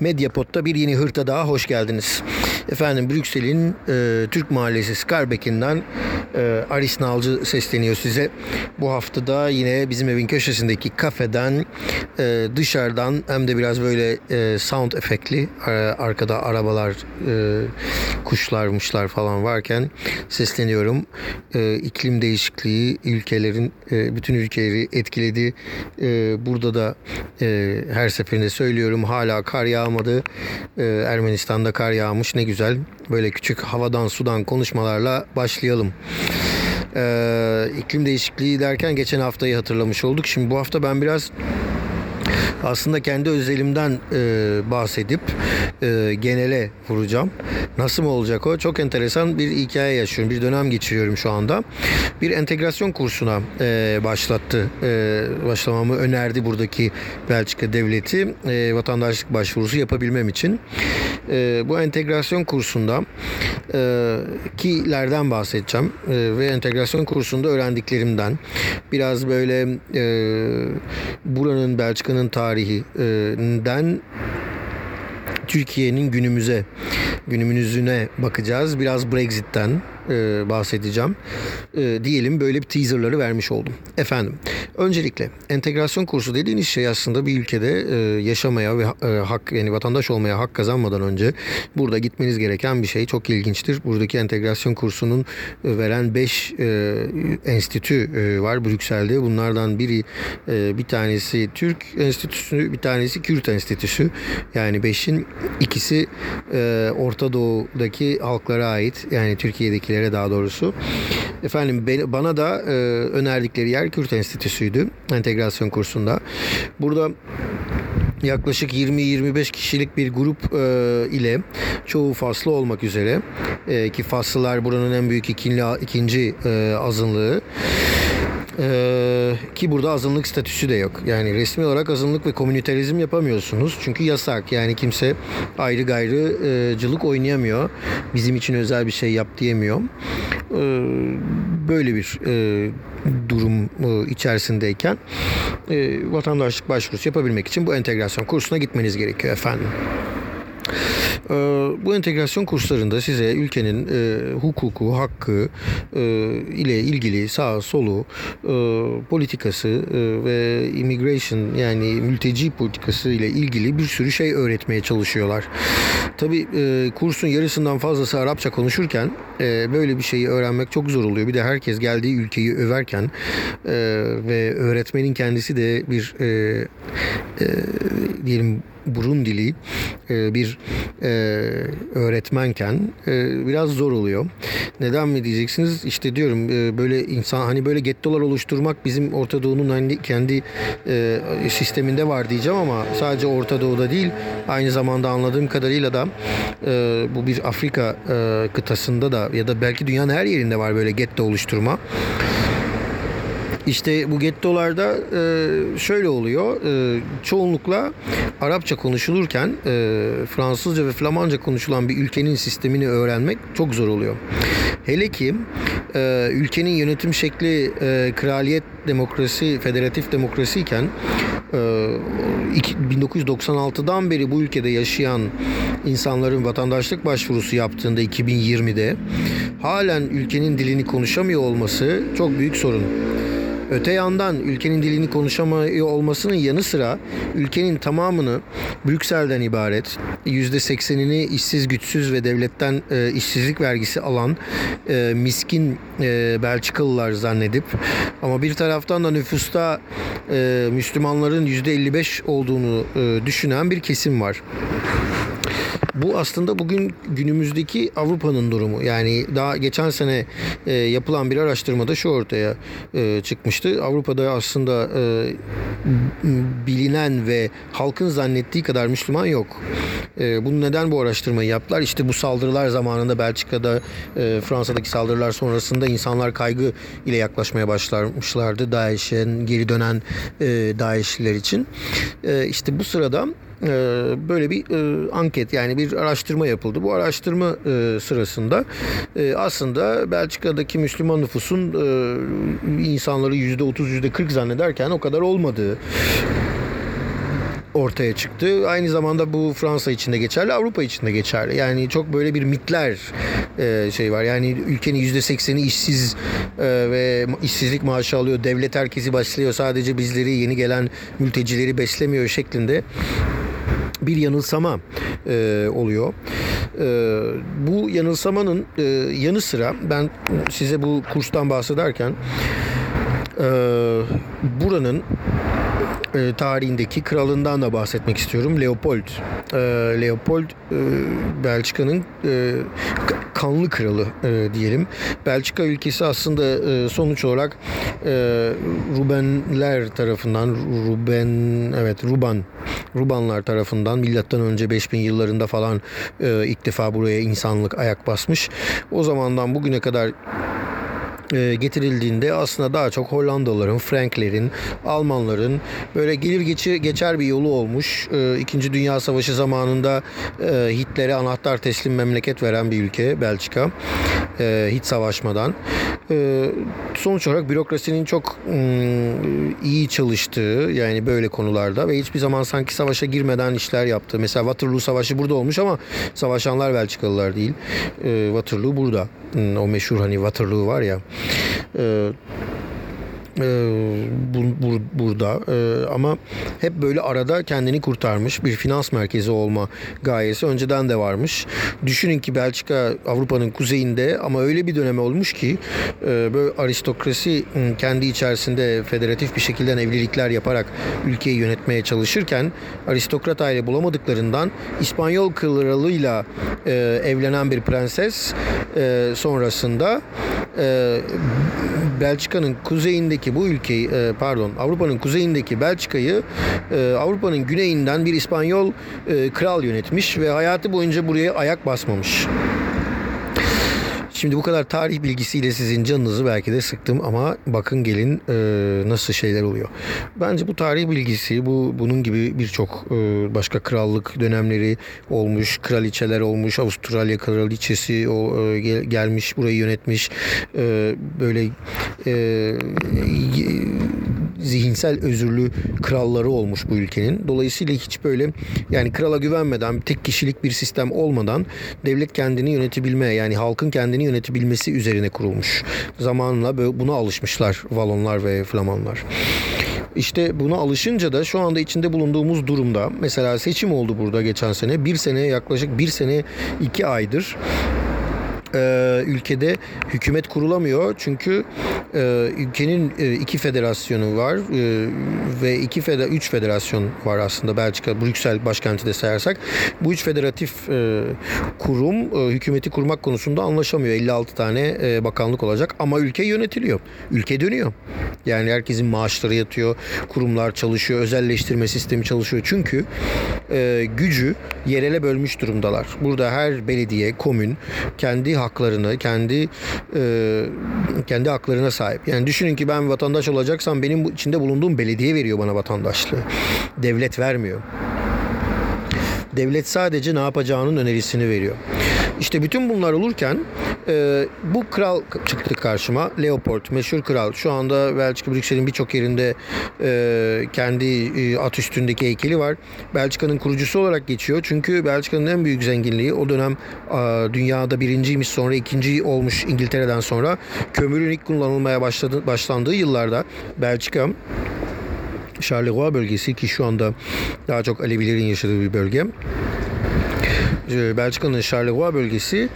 Medyapod'da bir yeni hırta daha hoş geldiniz. Efendim Brüksel'in e, Türk Mahallesi Skarbek'inden e, Aris Nalcı sesleniyor size. Bu haftada yine bizim evin köşesindeki kafeden e, dışarıdan hem de biraz böyle e, sound efektli e, arkada arabalar, e, kuşlarmışlar falan varken sesleniyorum. E, iklim değişikliği ülkelerin e, bütün ülkeleri etkiledi. E, burada da e, her seferinde söylüyorum hala kar yağmadı. E, Ermenistan'da kar yağmış ne güzel. Böyle küçük havadan sudan konuşmalarla başlayalım. Ee, iklim değişikliği derken geçen haftayı hatırlamış olduk. Şimdi bu hafta ben biraz aslında kendi özelimden e, bahsedip e, genele vuracağım. Nasıl mı olacak o? Çok enteresan bir hikaye yaşıyorum. Bir dönem geçiriyorum şu anda. Bir entegrasyon kursuna e, başlattı. E, başlamamı önerdi buradaki Belçika devleti e, vatandaşlık başvurusu yapabilmem için. E, bu entegrasyon kursunda e, kilerden bahsedeceğim. E, ve entegrasyon kursunda öğrendiklerimden biraz böyle e, buranın Belçika'nın tarihinden Türkiye'nin günümüze, günümüzüne bakacağız. Biraz Brexit'ten e, bahsedeceğim. E, diyelim böyle bir teaserları vermiş oldum. Efendim, öncelikle entegrasyon kursu dediğiniz şey aslında bir ülkede e, yaşamaya ve e, hak yani vatandaş olmaya hak kazanmadan önce burada gitmeniz gereken bir şey. Çok ilginçtir. Buradaki entegrasyon kursunun e, veren 5 e, enstitü e, var Brüksel'de. Bunlardan biri e, bir tanesi Türk Enstitüsü, bir tanesi Kürt Enstitüsü. Yani 5'in ikisi e, Orta Doğu'daki halklara ait. Yani Türkiye'dekiler öğrencilere daha doğrusu. Efendim bana da e, önerdikleri yer Kürt Enstitüsü'ydü entegrasyon kursunda. Burada yaklaşık 20-25 kişilik bir grup e, ile çoğu faslı olmak üzere e, ki faslılar buranın en büyük ikinci, ikinci e, azınlığı ee, ki burada azınlık statüsü de yok. Yani resmi olarak azınlık ve komüniterizm yapamıyorsunuz. Çünkü yasak. Yani kimse ayrı gayrıcılık oynayamıyor. Bizim için özel bir şey yap diyemiyor. Ee, böyle bir e, durum e, içerisindeyken e, vatandaşlık başvurusu yapabilmek için bu entegrasyon kursuna gitmeniz gerekiyor efendim. Ee, bu entegrasyon kurslarında size ülkenin e, hukuku, hakkı e, ile ilgili sağ solu, e, politikası ve immigration yani mülteci politikası ile ilgili bir sürü şey öğretmeye çalışıyorlar. Tabi kursun yarısından fazlası Arapça konuşurken böyle bir şeyi öğrenmek çok zor oluyor. Bir de herkes geldiği ülkeyi överken ve öğretmenin kendisi de bir diyelim burun dili e, bir e, öğretmenken e, biraz zor oluyor. Neden mi diyeceksiniz? İşte diyorum böyle insan hani böyle gettolar oluşturmak bizim Orta Doğu'nun hani kendi sisteminde var diyeceğim ama sadece Orta Doğu'da değil aynı zamanda anladığım kadarıyla da bu bir Afrika kıtasında da ya da belki dünyanın her yerinde var böyle getto oluşturma. İşte bu gettolarda e, şöyle oluyor. E, çoğunlukla Arapça konuşulurken e, Fransızca ve Flamanca konuşulan bir ülkenin sistemini öğrenmek çok zor oluyor. Hele ki e, ülkenin yönetim şekli e, kraliyet demokrasi, federatif demokrasi iken e, 1996'dan beri bu ülkede yaşayan insanların vatandaşlık başvurusu yaptığında 2020'de halen ülkenin dilini konuşamıyor olması çok büyük sorun. Öte yandan ülkenin dilini konuşamıyor olmasının yanı sıra ülkenin tamamını Brüksel'den ibaret %80'ini işsiz güçsüz ve devletten e, işsizlik vergisi alan e, miskin e, Belçikalılar zannedip ama bir taraftan da nüfusta e, Müslümanların %55 olduğunu e, düşünen bir kesim var. Bu aslında bugün günümüzdeki Avrupa'nın durumu. Yani daha geçen sene e, yapılan bir araştırmada şu ortaya e, çıkmıştı. Avrupa'da aslında e, bilinen ve halkın zannettiği kadar Müslüman yok. E, bunu neden bu araştırmayı yaptılar? İşte bu saldırılar zamanında Belçika'da, e, Fransa'daki saldırılar sonrasında insanlar kaygı ile yaklaşmaya başlamışlardı. DAEŞ'in geri dönen e, DAEŞ'liler için. E, işte bu sırada böyle bir e, anket yani bir araştırma yapıldı. Bu araştırma e, sırasında aslında Belçika'daki Müslüman nüfusun insanları %30 %40 zannederken o kadar olmadığı ortaya çıktı. Aynı zamanda bu Fransa için de geçerli, Avrupa için de geçerli. Yani çok böyle bir mitler e, şey var. Yani ülkenin yüzde sekseni işsiz e, ve işsizlik maaşı alıyor. Devlet herkesi başlıyor. Sadece bizleri yeni gelen mültecileri beslemiyor şeklinde bir yanılsama e, oluyor. E, bu yanılsamanın e, yanı sıra ben size bu kurstan bahsederken e, buranın e, tarihindeki kralından da bahsetmek istiyorum. Leopold. E, Leopold e, Belçika'nın e, kanlı kralı e, diyelim. Belçika ülkesi aslında e, sonuç olarak e, Rubenler tarafından Ruben evet Ruban Rubanlar tarafından milattan önce 5000 yıllarında falan e, ilk defa buraya insanlık ayak basmış. O zamandan bugüne kadar e, getirildiğinde aslında daha çok Hollandalıların, Franklerin, Almanların böyle gelir geçi, geçer bir yolu olmuş. E, İkinci Dünya Savaşı zamanında e, Hitler'e anahtar teslim memleket veren bir ülke Belçika. hiç savaşmadan. sonuç olarak bürokrasinin çok iyi çalıştığı yani böyle konularda ve hiçbir zaman sanki savaşa girmeden işler yaptı. Mesela Waterloo Savaşı burada olmuş ama savaşanlar Belçikalılar değil. Waterloo burada. O meşhur hani Waterloo var ya e, e, bu, bu, burada e, ama hep böyle arada kendini kurtarmış bir finans merkezi olma gayesi önceden de varmış. Düşünün ki Belçika Avrupa'nın kuzeyinde ama öyle bir dönem olmuş ki e, böyle aristokrasi kendi içerisinde federatif bir şekilde evlilikler yaparak ülkeyi yönetmeye çalışırken aristokrat aile bulamadıklarından İspanyol kralıyla e, evlenen bir prenses e, sonrasında e, Belçika'nın kuzeyindeki bu ülkeyi e, pardon Avrupa'nın kuzeyindeki Belçika'yı e, Avrupa'nın güneyinden bir İspanyol e, kral yönetmiş ve hayatı boyunca buraya ayak basmamış. Şimdi bu kadar tarih bilgisiyle sizin canınızı belki de sıktım ama bakın gelin e, nasıl şeyler oluyor. Bence bu tarih bilgisi bu bunun gibi birçok e, başka krallık dönemleri olmuş, kraliçeler olmuş, Avustralya kraliçesi o e, gel, gelmiş burayı yönetmiş. E, böyle e, zihinsel özürlü kralları olmuş bu ülkenin. Dolayısıyla hiç böyle yani krala güvenmeden tek kişilik bir sistem olmadan devlet kendini yönetebilme yani halkın kendini yönetebilmesi üzerine kurulmuş. Zamanla böyle buna alışmışlar Valonlar ve Flamanlar. İşte buna alışınca da şu anda içinde bulunduğumuz durumda mesela seçim oldu burada geçen sene. Bir sene yaklaşık bir sene iki aydır e, ülkede hükümet kurulamıyor. Çünkü e, ülkenin e, iki federasyonu var e, ve iki feder üç federasyon var aslında Belçika, Brüksel başkenti de sayarsak. Bu üç federatif e, kurum e, hükümeti kurmak konusunda anlaşamıyor. 56 tane e, bakanlık olacak ama ülke yönetiliyor. Ülke dönüyor. Yani herkesin maaşları yatıyor, kurumlar çalışıyor, özelleştirme sistemi çalışıyor. Çünkü e, gücü yerele bölmüş durumdalar. Burada her belediye, komün kendi haklarını, kendi e, kendi haklarına sahip. Yani düşünün ki ben vatandaş olacaksam benim içinde bulunduğum belediye veriyor bana vatandaşlığı. Devlet vermiyor. Devlet sadece ne yapacağının önerisini veriyor. İşte bütün bunlar olurken e, bu kral çıktı karşıma. Leopold, meşhur kral. Şu anda Belçika Brüksel'in birçok yerinde e, kendi e, at üstündeki heykeli var. Belçika'nın kurucusu olarak geçiyor. Çünkü Belçika'nın en büyük zenginliği o dönem e, dünyada birinciymiş sonra ikinci olmuş İngiltere'den sonra kömürün ilk kullanılmaya başladı, başlandığı yıllarda Belçika Charleroi bölgesi ki şu anda daha çok Alevilerin yaşadığı bir bölge. Ee, Belçika'nın Charleroi bölgesi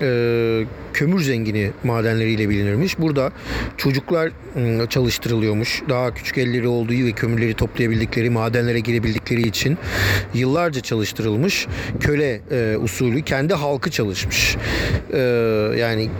e, kömür zengini madenleriyle bilinirmiş. Burada çocuklar ıı, çalıştırılıyormuş. Daha küçük elleri olduğu ve kömürleri toplayabildikleri, madenlere girebildikleri için yıllarca çalıştırılmış. Köle e, usulü kendi halkı çalışmış. E, yani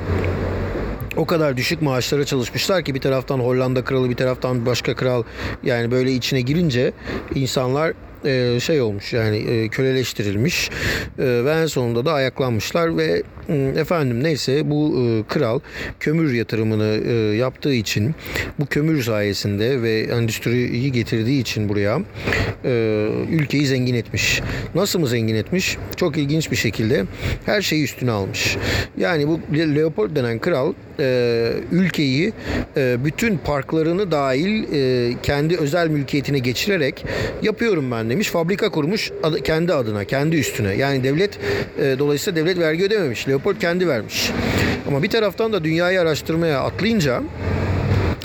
o kadar düşük maaşlara çalışmışlar ki bir taraftan Hollanda kralı bir taraftan başka kral yani böyle içine girince insanlar e, şey olmuş yani e, köleleştirilmiş. E, ve en sonunda da ayaklanmışlar ve efendim neyse bu e, kral kömür yatırımını e, yaptığı için bu kömür sayesinde ve endüstriyi getirdiği için buraya e, ülkeyi zengin etmiş. Nasıl mı zengin etmiş? Çok ilginç bir şekilde her şeyi üstüne almış. Yani bu Leopold denen kral e, ülkeyi e, bütün parklarını dahil e, kendi özel mülkiyetine geçirerek yapıyorum ben demiş. Fabrika kurmuş adı, kendi adına, kendi üstüne. Yani devlet e, dolayısıyla devlet vergi ödememiş. Leopold kendi vermiş. Ama bir taraftan da dünyayı araştırmaya atlayınca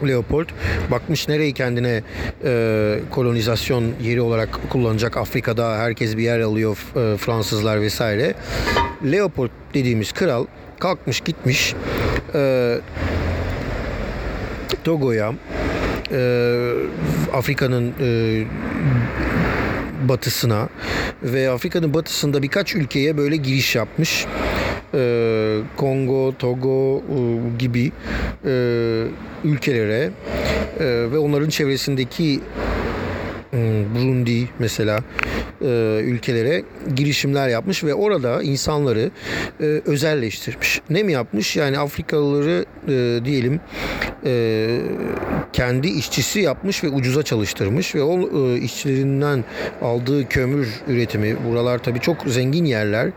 Leopold bakmış nereyi kendine e, kolonizasyon yeri olarak kullanacak Afrika'da herkes bir yer alıyor e, Fransızlar vesaire. Leopold dediğimiz kral kalkmış gitmiş e, Togo'ya e, Afrika'nın e, batısına ve Afrika'nın batısında birkaç ülkeye böyle giriş yapmış. Ee, Kongo, Togo e, gibi e, ülkelere e, ve onların çevresindeki hmm, Burundi mesela e, ülkelere girişimler yapmış ve orada insanları e, özelleştirmiş. Ne mi yapmış? Yani Afrikalıları e, diyelim e, kendi işçisi yapmış ve ucuza çalıştırmış ve o e, işçilerinden aldığı kömür üretimi buralar tabii çok zengin yerler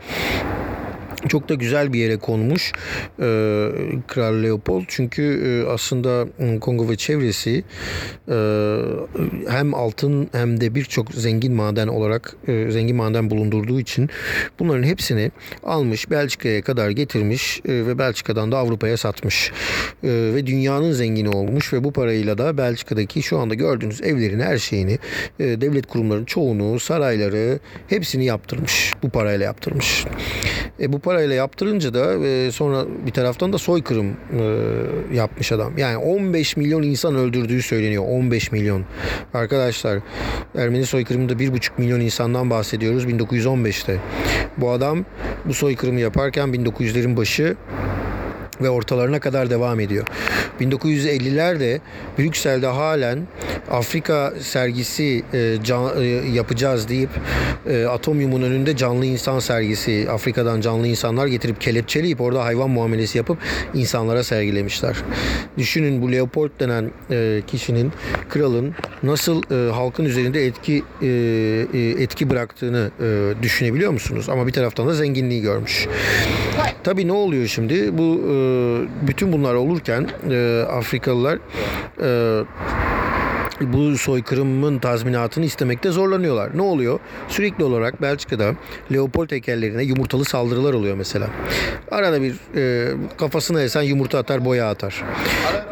çok da güzel bir yere konmuş e, Kral Leopold. Çünkü e, aslında Kongo ve çevresi e, hem altın hem de birçok zengin maden olarak e, zengin maden bulundurduğu için bunların hepsini almış Belçika'ya kadar getirmiş e, ve Belçika'dan da Avrupa'ya satmış. E, ve dünyanın zengini olmuş ve bu parayla da Belçika'daki şu anda gördüğünüz evlerin her şeyini e, devlet kurumlarının çoğunu, sarayları hepsini yaptırmış. Bu parayla yaptırmış. E, bu parayla yaptırınca da e, sonra bir taraftan da soykırım e, yapmış adam. Yani 15 milyon insan öldürdüğü söyleniyor. 15 milyon. Arkadaşlar Ermeni soykırımında 1,5 milyon insandan bahsediyoruz 1915'te. Bu adam bu soykırımı yaparken 1900'lerin başı ve ortalarına kadar devam ediyor. 1950'lerde Brüksel'de halen Afrika sergisi e, can, e, yapacağız deyip e, Atomyum'un önünde canlı insan sergisi Afrika'dan canlı insanlar getirip kelepçeleyip orada hayvan muamelesi yapıp insanlara sergilemişler. Düşünün bu Leopold denen e, kişinin kralın nasıl e, halkın üzerinde etki e, e, etki bıraktığını e, düşünebiliyor musunuz? Ama bir taraftan da zenginliği görmüş. Tabii ne oluyor şimdi? Bu e, bütün bunlar olurken e, Afrikalılar e, bu soykırımın tazminatını istemekte zorlanıyorlar. Ne oluyor? Sürekli olarak Belçika'da Leopold heykellerine yumurtalı saldırılar oluyor mesela. Arada bir e, kafasına esen yumurta atar, boya atar.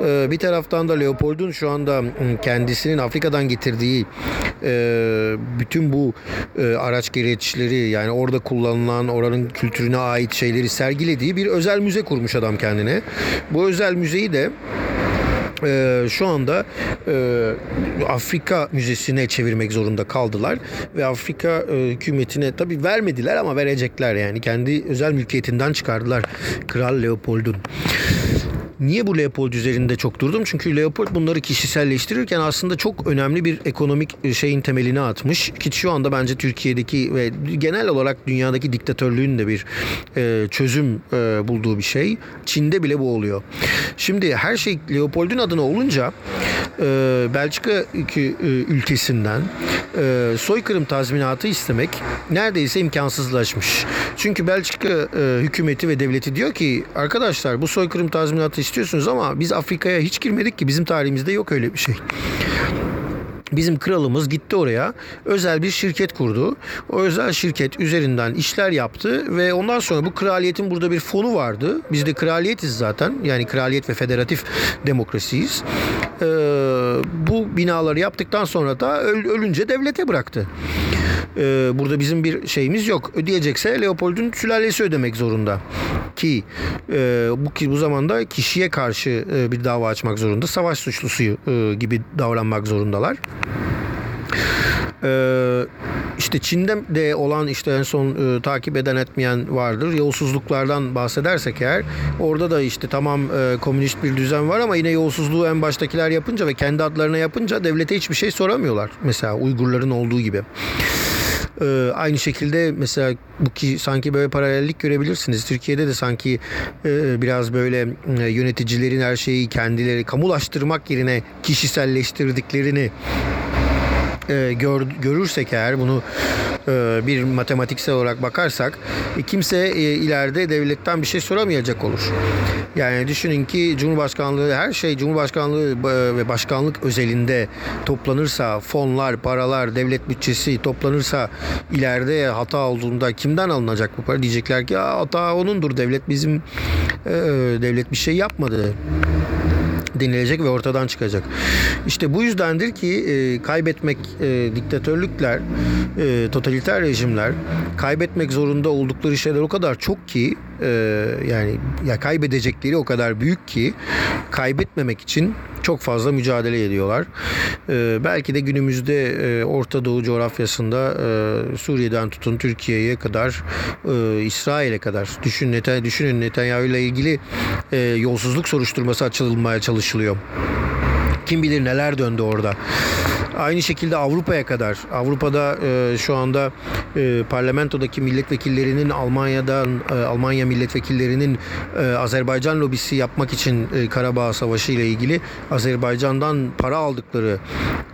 E, bir taraftan da Leopold'un şu anda kendisinin Afrika'dan getirdiği e, bütün bu e, araç gereçleri yani orada kullanılan oranın kültürüne ait şeyleri sergilediği bir özel müze kurmuş adam kendine. Bu özel müzeyi de e, şu anda e, Afrika Müzesi'ne çevirmek zorunda kaldılar ve Afrika e, hükümetine tabi vermediler ama verecekler yani kendi özel mülkiyetinden çıkardılar Kral Leopold'un. Niye bu Leopold üzerinde çok durdum? Çünkü Leopold bunları kişiselleştirirken aslında çok önemli bir ekonomik şeyin temelini atmış. Ki şu anda bence Türkiye'deki ve genel olarak dünyadaki diktatörlüğün de bir e, çözüm e, bulduğu bir şey. Çin'de bile bu oluyor. Şimdi her şey Leopold'un adına olunca e, Belçika e, ülkesinden e, soykırım tazminatı istemek neredeyse imkansızlaşmış. Çünkü Belçika e, hükümeti ve devleti diyor ki arkadaşlar bu soykırım tazminatı istiyorsunuz ama biz Afrika'ya hiç girmedik ki bizim tarihimizde yok öyle bir şey. Bizim kralımız gitti oraya özel bir şirket kurdu. O özel şirket üzerinden işler yaptı ve ondan sonra bu kraliyetin burada bir fonu vardı. Biz de kraliyetiz zaten. Yani kraliyet ve federatif demokrasiyiz. Ee, bu binaları yaptıktan sonra da öl, ölünce devlete bıraktı. Ee, burada bizim bir şeyimiz yok. Ödeyecekse Leopold'un sülalesi ödemek zorunda. Ki e, bu ki bu zamanda kişiye karşı e, bir dava açmak zorunda. Savaş suçlusu e, gibi davranmak zorundalar. Ee, işte Çin'de de olan işte en son e, takip eden etmeyen vardır. Yolsuzluklardan bahsedersek eğer orada da işte tamam e, komünist bir düzen var ama yine yolsuzluğu en baştakiler yapınca ve kendi adlarına yapınca devlete hiçbir şey soramıyorlar. Mesela Uygurların olduğu gibi. E, aynı şekilde mesela bu ki sanki böyle paralellik görebilirsiniz. Türkiye'de de sanki e, biraz böyle e, yöneticilerin her şeyi kendileri kamulaştırmak yerine kişiselleştirdiklerini e, gör, görürsek eğer bunu e, bir matematiksel olarak bakarsak e, kimse e, ileride devletten bir şey soramayacak olur. Yani düşünün ki Cumhurbaşkanlığı her şey Cumhurbaşkanlığı e, ve başkanlık özelinde toplanırsa fonlar, paralar, devlet bütçesi toplanırsa ileride hata olduğunda kimden alınacak bu para? Diyecekler ki hata onundur devlet bizim e, devlet bir şey yapmadı denilecek ve ortadan çıkacak. İşte bu yüzdendir ki e, kaybetmek e, diktatörlükler, e, totaliter rejimler kaybetmek zorunda oldukları şeyler o kadar çok ki e, yani ya kaybedecekleri o kadar büyük ki kaybetmemek için çok fazla mücadele ediyorlar. E, belki de günümüzde e, Orta Doğu coğrafyasında e, Suriye'den tutun Türkiye'ye kadar e, İsrail'e kadar düşün Neten, düşünün Netanyahu ile ilgili e, yolsuzluk soruşturması açılmaya çalışılıyor. Kim bilir neler döndü orada. Aynı şekilde Avrupa'ya kadar. Avrupa'da e, şu anda e, parlamentodaki milletvekillerinin Almanya'dan e, Almanya milletvekillerinin e, Azerbaycan lobisi yapmak için e, Karabağ Savaşı ile ilgili Azerbaycan'dan para aldıkları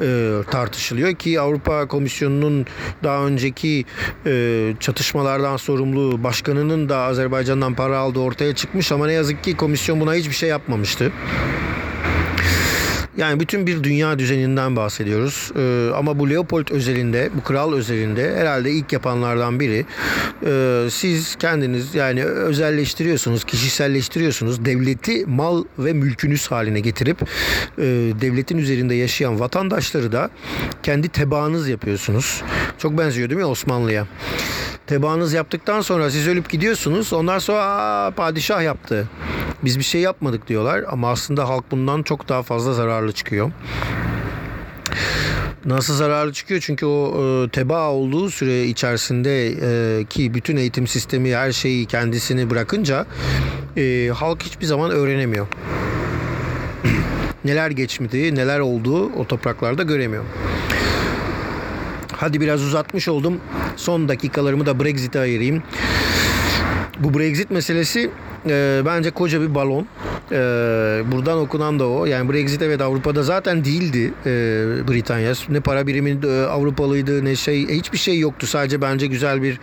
e, tartışılıyor ki Avrupa Komisyonu'nun daha önceki e, çatışmalardan sorumlu başkanının da Azerbaycan'dan para aldığı ortaya çıkmış ama ne yazık ki komisyon buna hiçbir şey yapmamıştı. Yani bütün bir dünya düzeninden bahsediyoruz. Ee, ama bu Leopold özelinde, bu kral özelinde herhalde ilk yapanlardan biri. Ee, siz kendiniz yani özelleştiriyorsunuz, kişiselleştiriyorsunuz. Devleti mal ve mülkünüz haline getirip e, devletin üzerinde yaşayan vatandaşları da kendi tebaanız yapıyorsunuz. Çok benziyor değil mi Osmanlı'ya? Tebaanız yaptıktan sonra siz ölüp gidiyorsunuz. Ondan sonra padişah yaptı. Biz bir şey yapmadık diyorlar ama aslında halk bundan çok daha fazla zararlı çıkıyor. Nasıl zararlı çıkıyor? Çünkü o e, tebaa olduğu süre içerisinde e, ki bütün eğitim sistemi her şeyi kendisini bırakınca e, halk hiçbir zaman öğrenemiyor. neler geçmedi, neler olduğu o topraklarda göremiyor. Hadi biraz uzatmış oldum. Son dakikalarımı da Brexit'e ayırayım. Bu Brexit meselesi e, bence koca bir balon. E, buradan okunan da o. Yani Brexit evet Avrupa'da zaten değildi e, Britanya. Ne para birimi e, Avrupalıydı ne şey hiçbir şey yoktu. Sadece bence güzel bir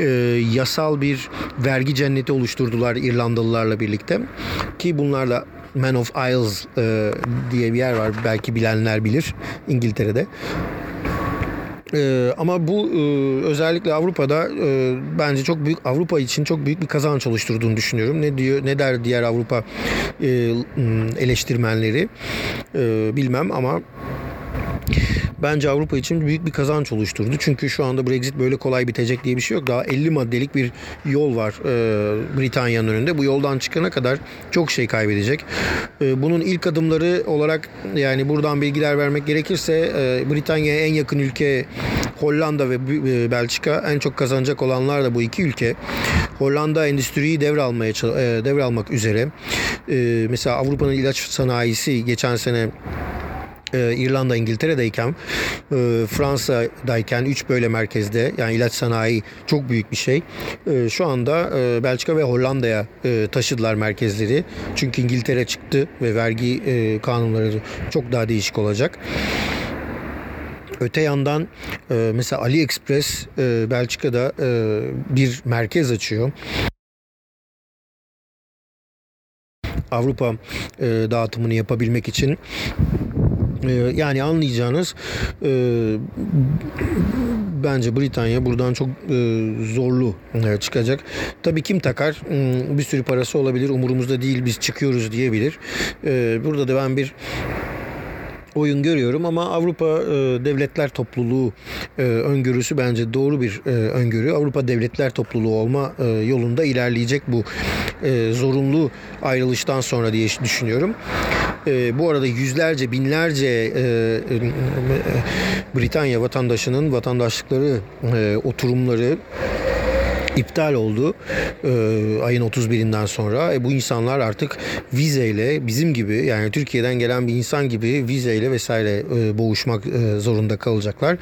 e, yasal bir vergi cenneti oluşturdular İrlandalılarla birlikte. Ki bunlar da Man of Isles e, diye bir yer var. Belki bilenler bilir İngiltere'de. Ee, ama bu e, özellikle Avrupa'da e, bence çok büyük Avrupa için çok büyük bir kazanç oluşturduğunu düşünüyorum. Ne diyor ne der diğer Avrupa e, eleştirmenleri e, bilmem ama bence Avrupa için büyük bir kazanç oluşturdu. Çünkü şu anda Brexit böyle kolay bitecek diye bir şey yok. Daha 50 maddelik bir yol var e, Britanya'nın önünde. Bu yoldan çıkana kadar çok şey kaybedecek. E, bunun ilk adımları olarak yani buradan bilgiler vermek gerekirse e, Britanya'ya en yakın ülke Hollanda ve e, Belçika en çok kazanacak olanlar da bu iki ülke. Hollanda endüstriyi devralmaya e, devralmak üzere. E, mesela Avrupa'nın ilaç sanayisi geçen sene e, İrlanda, İngiltere'deyken, e, Fransa'dayken 3 böyle merkezde yani ilaç sanayi çok büyük bir şey. E, şu anda e, Belçika ve Hollanda'ya e, taşıdılar merkezleri. Çünkü İngiltere çıktı ve vergi e, kanunları çok daha değişik olacak. Öte yandan e, mesela AliExpress e, Belçika'da e, bir merkez açıyor. Avrupa e, dağıtımını yapabilmek için ee, yani anlayacağınız e, bence Britanya buradan çok e, zorlu e, çıkacak. Tabii kim takar? Hmm, bir sürü parası olabilir. Umurumuzda değil biz çıkıyoruz diyebilir. burada da ben bir oyun görüyorum ama Avrupa e, Devletler Topluluğu e, öngörüsü bence doğru bir e, öngörü. Avrupa Devletler Topluluğu olma e, yolunda ilerleyecek bu e, zorunlu ayrılıştan sonra diye düşünüyorum. E, bu arada yüzlerce, binlerce e, e, Britanya vatandaşının vatandaşlıkları, e, oturumları iptal oldu e, ayın 31'inden sonra. E, bu insanlar artık vizeyle bizim gibi yani Türkiye'den gelen bir insan gibi vizeyle vesaire e, boğuşmak e, zorunda kalacaklar.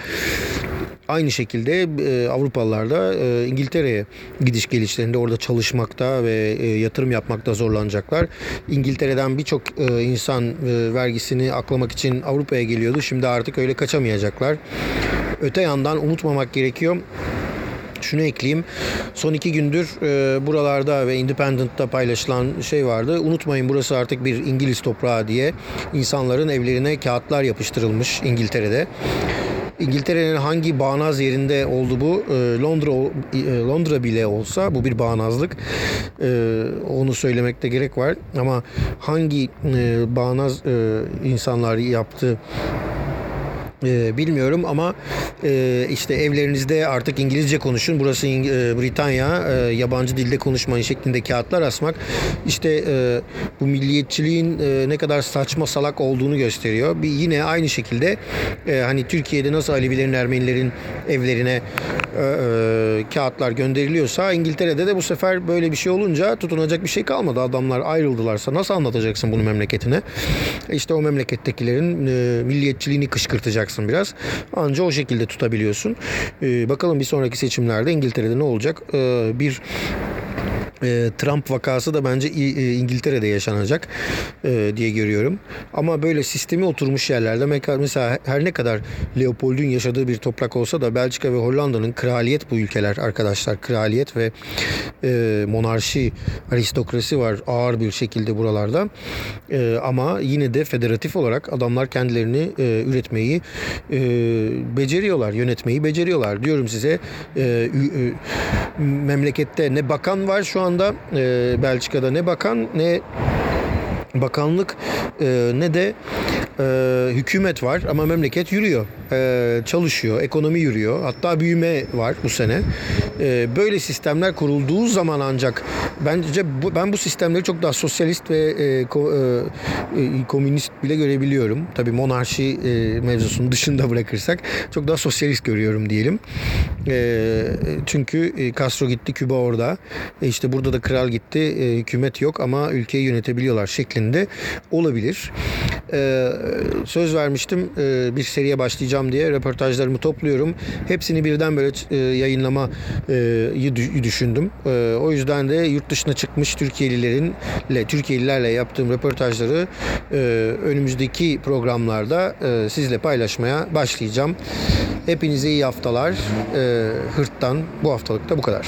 Aynı şekilde e, Avrupalılar da e, İngiltere'ye gidiş gelişlerinde orada çalışmakta ve e, yatırım yapmakta zorlanacaklar. İngiltere'den birçok e, insan e, vergisini aklamak için Avrupa'ya geliyordu. Şimdi artık öyle kaçamayacaklar. Öte yandan unutmamak gerekiyor şunu ekleyeyim. Son iki gündür e, buralarda ve Independent'ta paylaşılan şey vardı. Unutmayın burası artık bir İngiliz toprağı diye insanların evlerine kağıtlar yapıştırılmış İngiltere'de. İngiltere'nin hangi bağnaz yerinde oldu bu? E, Londra e, Londra bile olsa bu bir bağnazlık. E, onu söylemekte gerek var. Ama hangi bağnaz insanlar yaptı e, bilmiyorum ama e, işte evlerinizde artık İngilizce konuşun. Burası İng- e, Britanya. E, yabancı dilde konuşmayın şeklinde kağıtlar asmak. İşte e, bu milliyetçiliğin ne kadar saçma salak olduğunu gösteriyor. Bir yine aynı şekilde hani Türkiye'de nasıl Alevilerin, Ermenilerin evlerine kağıtlar gönderiliyorsa İngiltere'de de bu sefer böyle bir şey olunca tutunacak bir şey kalmadı. Adamlar ayrıldılarsa nasıl anlatacaksın bunu memleketine? İşte o memlekettekilerin milliyetçiliğini kışkırtacaksın biraz. Anca o şekilde tutabiliyorsun. E, bakalım bir sonraki seçimlerde İngiltere'de ne olacak? E, bir e, Trump vakası da bence e, İngiltere'de yaşanacak e, diye görüyorum. Ama böyle sistemi oturmuş yerlerde mesela her ne kadar Leopold'un yaşadığı bir toprak olsa da Belçika ve Hollanda'nın kraliyet bu ülkeler arkadaşlar. Kraliyet ve e, monarşi, aristokrasi var ağır bir şekilde buralarda. Ama yine de federatif olarak adamlar kendilerini üretmeyi beceriyorlar, yönetmeyi beceriyorlar. Diyorum size memlekette ne bakan var şu anda e, Belçika'da ne bakan ne bakanlık e, ne de e, hükümet var ama memleket yürüyor. E, çalışıyor, ekonomi yürüyor. Hatta büyüme var bu sene. E, böyle sistemler kurulduğu zaman ancak bence bu, ben bu sistemleri çok daha sosyalist ve e, ko, komünist bile görebiliyorum. Tabii monarşi e, mevzusunu dışında bırakırsak çok daha sosyalist görüyorum diyelim. Çünkü Castro gitti, Küba orada. E, işte burada da kral gitti, hükümet yok ama ülkeyi yönetebiliyorlar şeklinde olabilir. Söz vermiştim bir seriye başlayacağım diye röportajlarımı topluyorum. Hepsini birden böyle e, yayınlamayı dü- düşündüm. E, o yüzden de yurt dışına çıkmış Türkiye'lilerinle, Türkiye'lilerle yaptığım röportajları e, önümüzdeki programlarda sizle paylaşmaya başlayacağım. Hepinize iyi haftalar. Hırt'tan bu haftalık da bu kadar.